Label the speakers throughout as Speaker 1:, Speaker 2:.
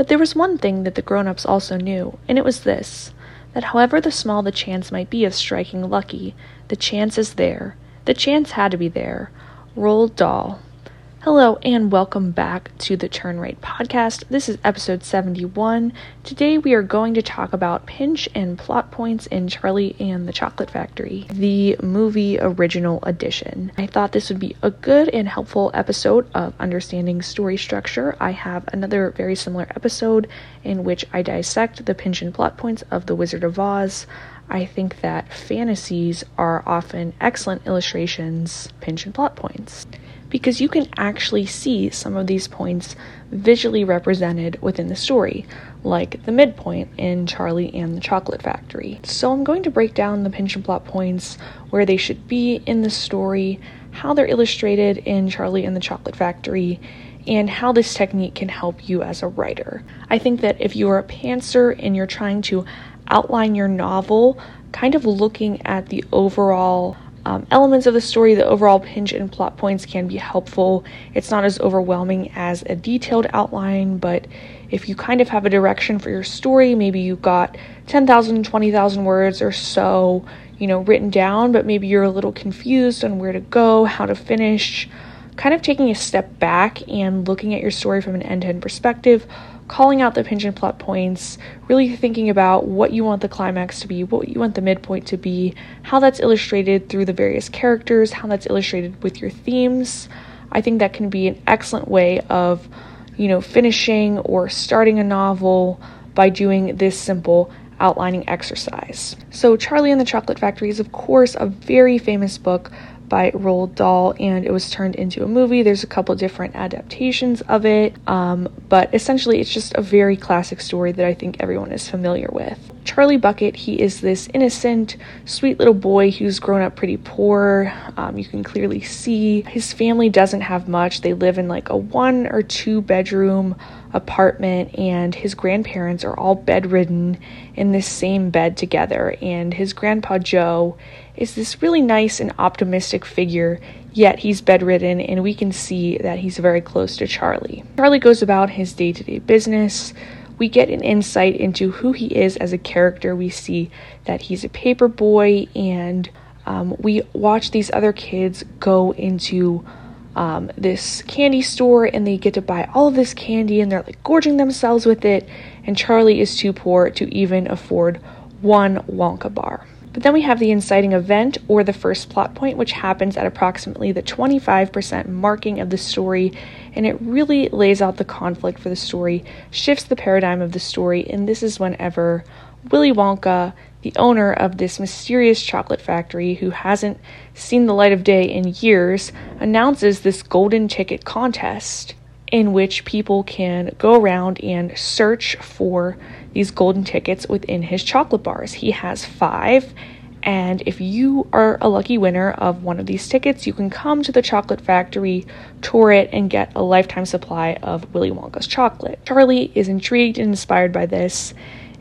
Speaker 1: But there was one thing that the grown ups also knew, and it was this that however small the chance might be of striking lucky, the chance is there. The chance had to be there. Roald Dahl. Hello and welcome back to the Turn Right podcast. This is episode 71. Today we are going to talk about pinch and plot points in Charlie and the Chocolate Factory, the movie original edition. I thought this would be a good and helpful episode of understanding story structure. I have another very similar episode in which I dissect the pinch and plot points of The Wizard of Oz. I think that fantasies are often excellent illustrations, pinch and plot points because you can actually see some of these points visually represented within the story, like the midpoint in Charlie and the Chocolate Factory. So I'm going to break down the pinch and plot points, where they should be in the story, how they're illustrated in Charlie and the Chocolate Factory, and how this technique can help you as a writer. I think that if you're a pantser and you're trying to outline your novel, kind of looking at the overall um, elements of the story, the overall pinch and plot points can be helpful. It's not as overwhelming as a detailed outline, but if you kind of have a direction for your story, maybe you've got 10,000, 20,000 words or so, you know, written down, but maybe you're a little confused on where to go, how to finish, kind of taking a step back and looking at your story from an end to end perspective calling out the pinch and plot points, really thinking about what you want the climax to be, what you want the midpoint to be, how that's illustrated through the various characters, how that's illustrated with your themes. I think that can be an excellent way of, you know, finishing or starting a novel by doing this simple outlining exercise. So, Charlie and the Chocolate Factory is, of course, a very famous book by Roald Dahl, and it was turned into a movie. There's a couple different adaptations of it, um, but essentially, it's just a very classic story that I think everyone is familiar with. Charlie Bucket, he is this innocent, sweet little boy who's grown up pretty poor. Um, you can clearly see his family doesn't have much. They live in like a one or two bedroom apartment, and his grandparents are all bedridden in this same bed together. And his grandpa Joe is this really nice and optimistic figure, yet he's bedridden, and we can see that he's very close to Charlie. Charlie goes about his day to day business. We get an insight into who he is as a character. We see that he's a paper boy, and um, we watch these other kids go into um, this candy store and they get to buy all of this candy and they're like gorging themselves with it. And Charlie is too poor to even afford one Wonka bar. But then we have the inciting event or the first plot point, which happens at approximately the 25% marking of the story, and it really lays out the conflict for the story, shifts the paradigm of the story, and this is whenever Willy Wonka, the owner of this mysterious chocolate factory who hasn't seen the light of day in years, announces this golden ticket contest in which people can go around and search for these golden tickets within his chocolate bars. He has five, and if you are a lucky winner of one of these tickets, you can come to the chocolate factory, tour it, and get a lifetime supply of Willy Wonka's chocolate. Charlie is intrigued and inspired by this,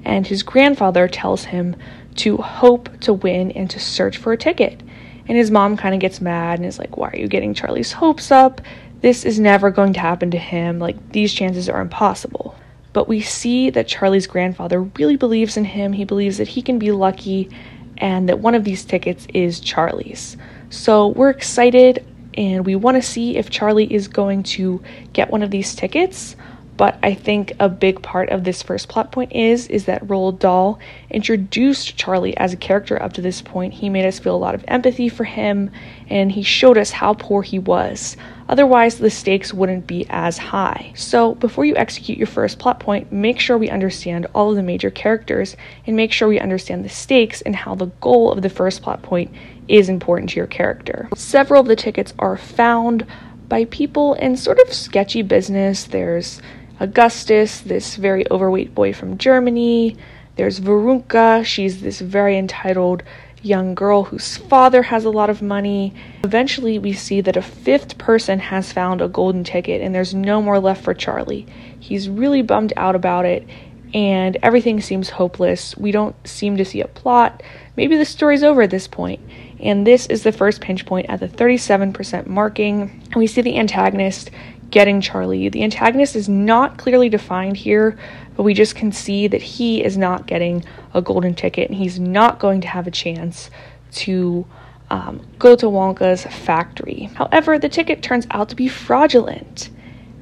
Speaker 1: and his grandfather tells him to hope to win and to search for a ticket. And his mom kind of gets mad and is like, Why are you getting Charlie's hopes up? This is never going to happen to him. Like, these chances are impossible. But we see that Charlie's grandfather really believes in him. He believes that he can be lucky and that one of these tickets is Charlie's. So we're excited and we want to see if Charlie is going to get one of these tickets. But I think a big part of this first plot point is is that Roald Dahl introduced Charlie as a character up to this point. He made us feel a lot of empathy for him and he showed us how poor he was. Otherwise, the stakes wouldn't be as high. So, before you execute your first plot point, make sure we understand all of the major characters and make sure we understand the stakes and how the goal of the first plot point is important to your character. Several of the tickets are found by people in sort of sketchy business. There's Augustus, this very overweight boy from Germany. There's Veruca, she's this very entitled young girl whose father has a lot of money. Eventually, we see that a fifth person has found a golden ticket and there's no more left for Charlie. He's really bummed out about it and everything seems hopeless. We don't seem to see a plot. Maybe the story's over at this point. And this is the first pinch point at the 37% marking. And we see the antagonist getting Charlie. The antagonist is not clearly defined here, but we just can see that he is not getting a golden ticket and he's not going to have a chance to um, go to Wonka's factory. However, the ticket turns out to be fraudulent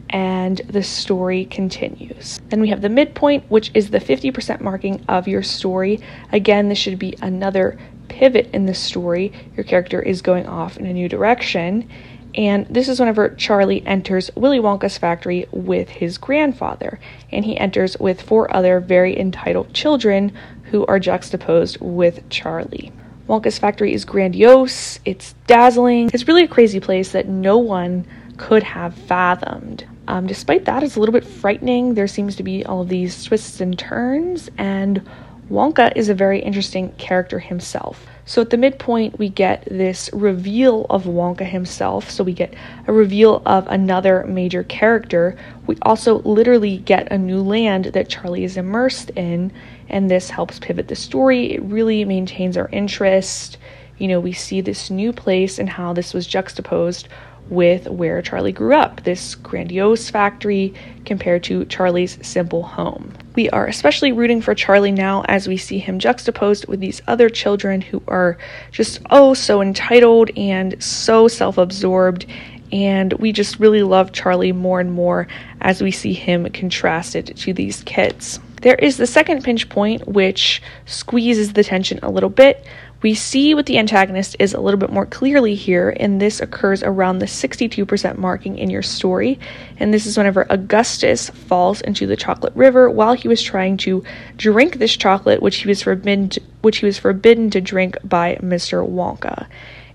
Speaker 1: and the story continues. Then we have the midpoint, which is the 50% marking of your story. Again, this should be another pivot in the story. Your character is going off in a new direction. And this is whenever Charlie enters Willy Wonka's factory with his grandfather. And he enters with four other very entitled children who are juxtaposed with Charlie. Wonka's factory is grandiose, it's dazzling, it's really a crazy place that no one could have fathomed. Um, despite that, it's a little bit frightening. There seems to be all of these twists and turns, and Wonka is a very interesting character himself. So at the midpoint, we get this reveal of Wonka himself. So we get a reveal of another major character. We also literally get a new land that Charlie is immersed in, and this helps pivot the story. It really maintains our interest. You know, we see this new place and how this was juxtaposed with where Charlie grew up, this grandiose factory compared to Charlie's simple home. We are especially rooting for Charlie now as we see him juxtaposed with these other children who are just oh so entitled and so self absorbed. And we just really love Charlie more and more as we see him contrasted to these kids. There is the second pinch point, which squeezes the tension a little bit. We see what the antagonist is a little bit more clearly here, and this occurs around the 62% marking in your story. And this is whenever Augustus falls into the chocolate river while he was trying to drink this chocolate, which he was forbidden to, which he was forbidden to drink by Mr. Wonka.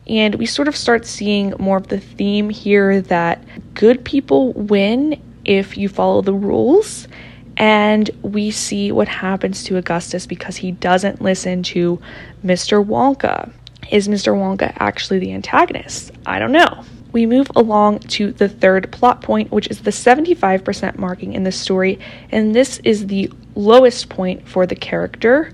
Speaker 1: And we sort of start seeing more of the theme here that good people win if you follow the rules and we see what happens to Augustus because he doesn't listen to Mr. Wonka. Is Mr. Wonka actually the antagonist? I don't know. We move along to the third plot point, which is the 75% marking in the story, and this is the lowest point for the character.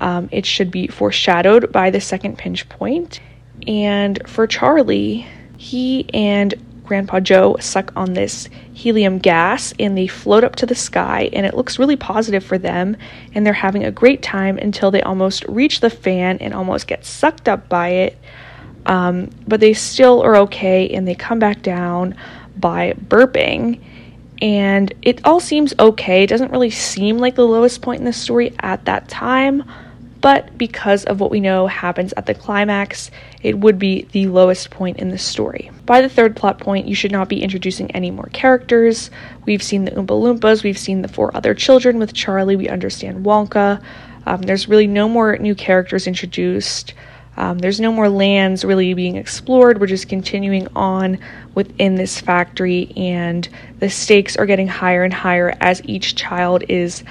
Speaker 1: Um, it should be foreshadowed by the second pinch point. And for Charlie, he and Grandpa Joe suck on this helium gas and they float up to the sky, and it looks really positive for them. And they're having a great time until they almost reach the fan and almost get sucked up by it. Um, but they still are okay and they come back down by burping. And it all seems okay. It doesn't really seem like the lowest point in the story at that time but because of what we know happens at the climax, it would be the lowest point in the story. By the third plot point, you should not be introducing any more characters. We've seen the Oompa Loompas, we've seen the four other children with Charlie, we understand Wonka. Um, there's really no more new characters introduced. Um, there's no more lands really being explored. We're just continuing on within this factory, and the stakes are getting higher and higher as each child is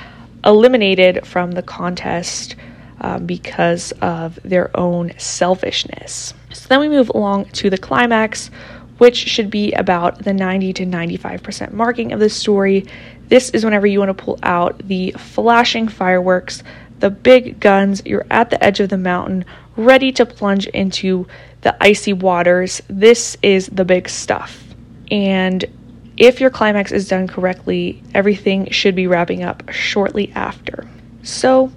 Speaker 1: eliminated from the contest um, because of their own selfishness. So then we move along to the climax, which should be about the 90 to 95% marking of the story. This is whenever you want to pull out the flashing fireworks, the big guns, you're at the edge of the mountain, ready to plunge into the icy waters. This is the big stuff. And if your climax is done correctly, everything should be wrapping up shortly after. So,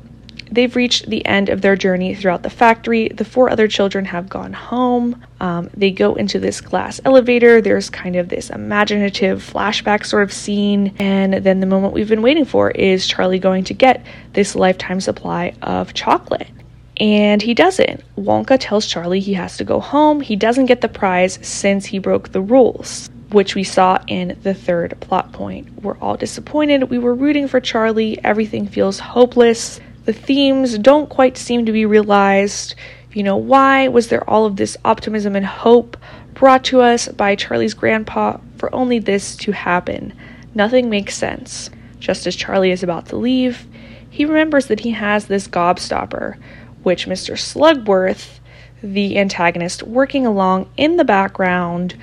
Speaker 1: They've reached the end of their journey throughout the factory. The four other children have gone home. Um, they go into this glass elevator. There's kind of this imaginative flashback sort of scene. And then the moment we've been waiting for is Charlie going to get this lifetime supply of chocolate. And he doesn't. Wonka tells Charlie he has to go home. He doesn't get the prize since he broke the rules which we saw in the third plot point. We're all disappointed. We were rooting for Charlie. Everything feels hopeless the themes don't quite seem to be realized. You know, why was there all of this optimism and hope brought to us by Charlie's grandpa for only this to happen? Nothing makes sense. Just as Charlie is about to leave, he remembers that he has this gobstopper, which Mr. Slugworth, the antagonist, working along in the background,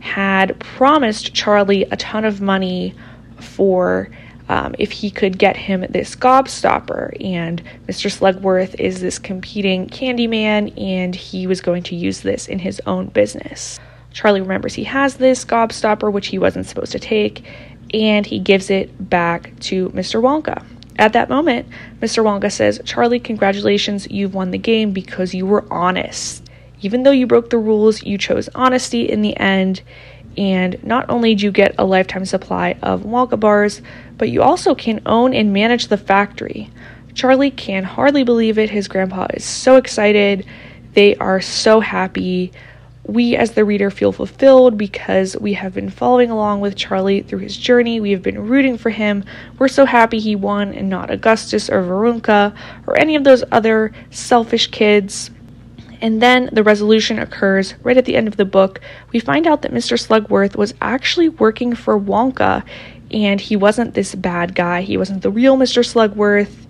Speaker 1: had promised Charlie a ton of money for um, if he could get him this gobstopper. And Mr. Slugworth is this competing Candyman, and he was going to use this in his own business. Charlie remembers he has this gobstopper, which he wasn't supposed to take, and he gives it back to Mr. Wonka. At that moment, Mr. Wonka says, Charlie, congratulations, you've won the game because you were honest. Even though you broke the rules, you chose honesty in the end. And not only do you get a lifetime supply of Wonka bars, but you also can own and manage the factory. Charlie can hardly believe it. His grandpa is so excited. They are so happy we as the reader feel fulfilled because we have been following along with Charlie through his journey. We have been rooting for him. We're so happy he won and not Augustus or Veruca or any of those other selfish kids. And then the resolution occurs right at the end of the book. We find out that Mr. Slugworth was actually working for Wonka and he wasn't this bad guy. He wasn't the real Mr. Slugworth.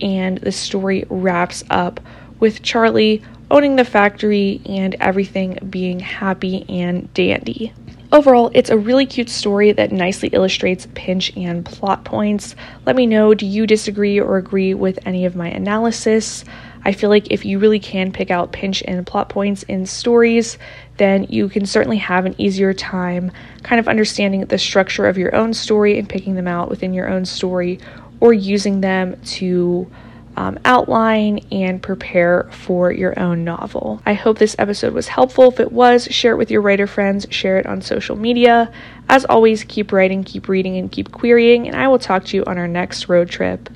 Speaker 1: And the story wraps up with Charlie owning the factory and everything being happy and dandy. Overall, it's a really cute story that nicely illustrates pinch and plot points. Let me know do you disagree or agree with any of my analysis? I feel like if you really can pick out pinch and plot points in stories, then you can certainly have an easier time kind of understanding the structure of your own story and picking them out within your own story or using them to um, outline and prepare for your own novel. I hope this episode was helpful. If it was, share it with your writer friends, share it on social media. As always, keep writing, keep reading, and keep querying, and I will talk to you on our next road trip.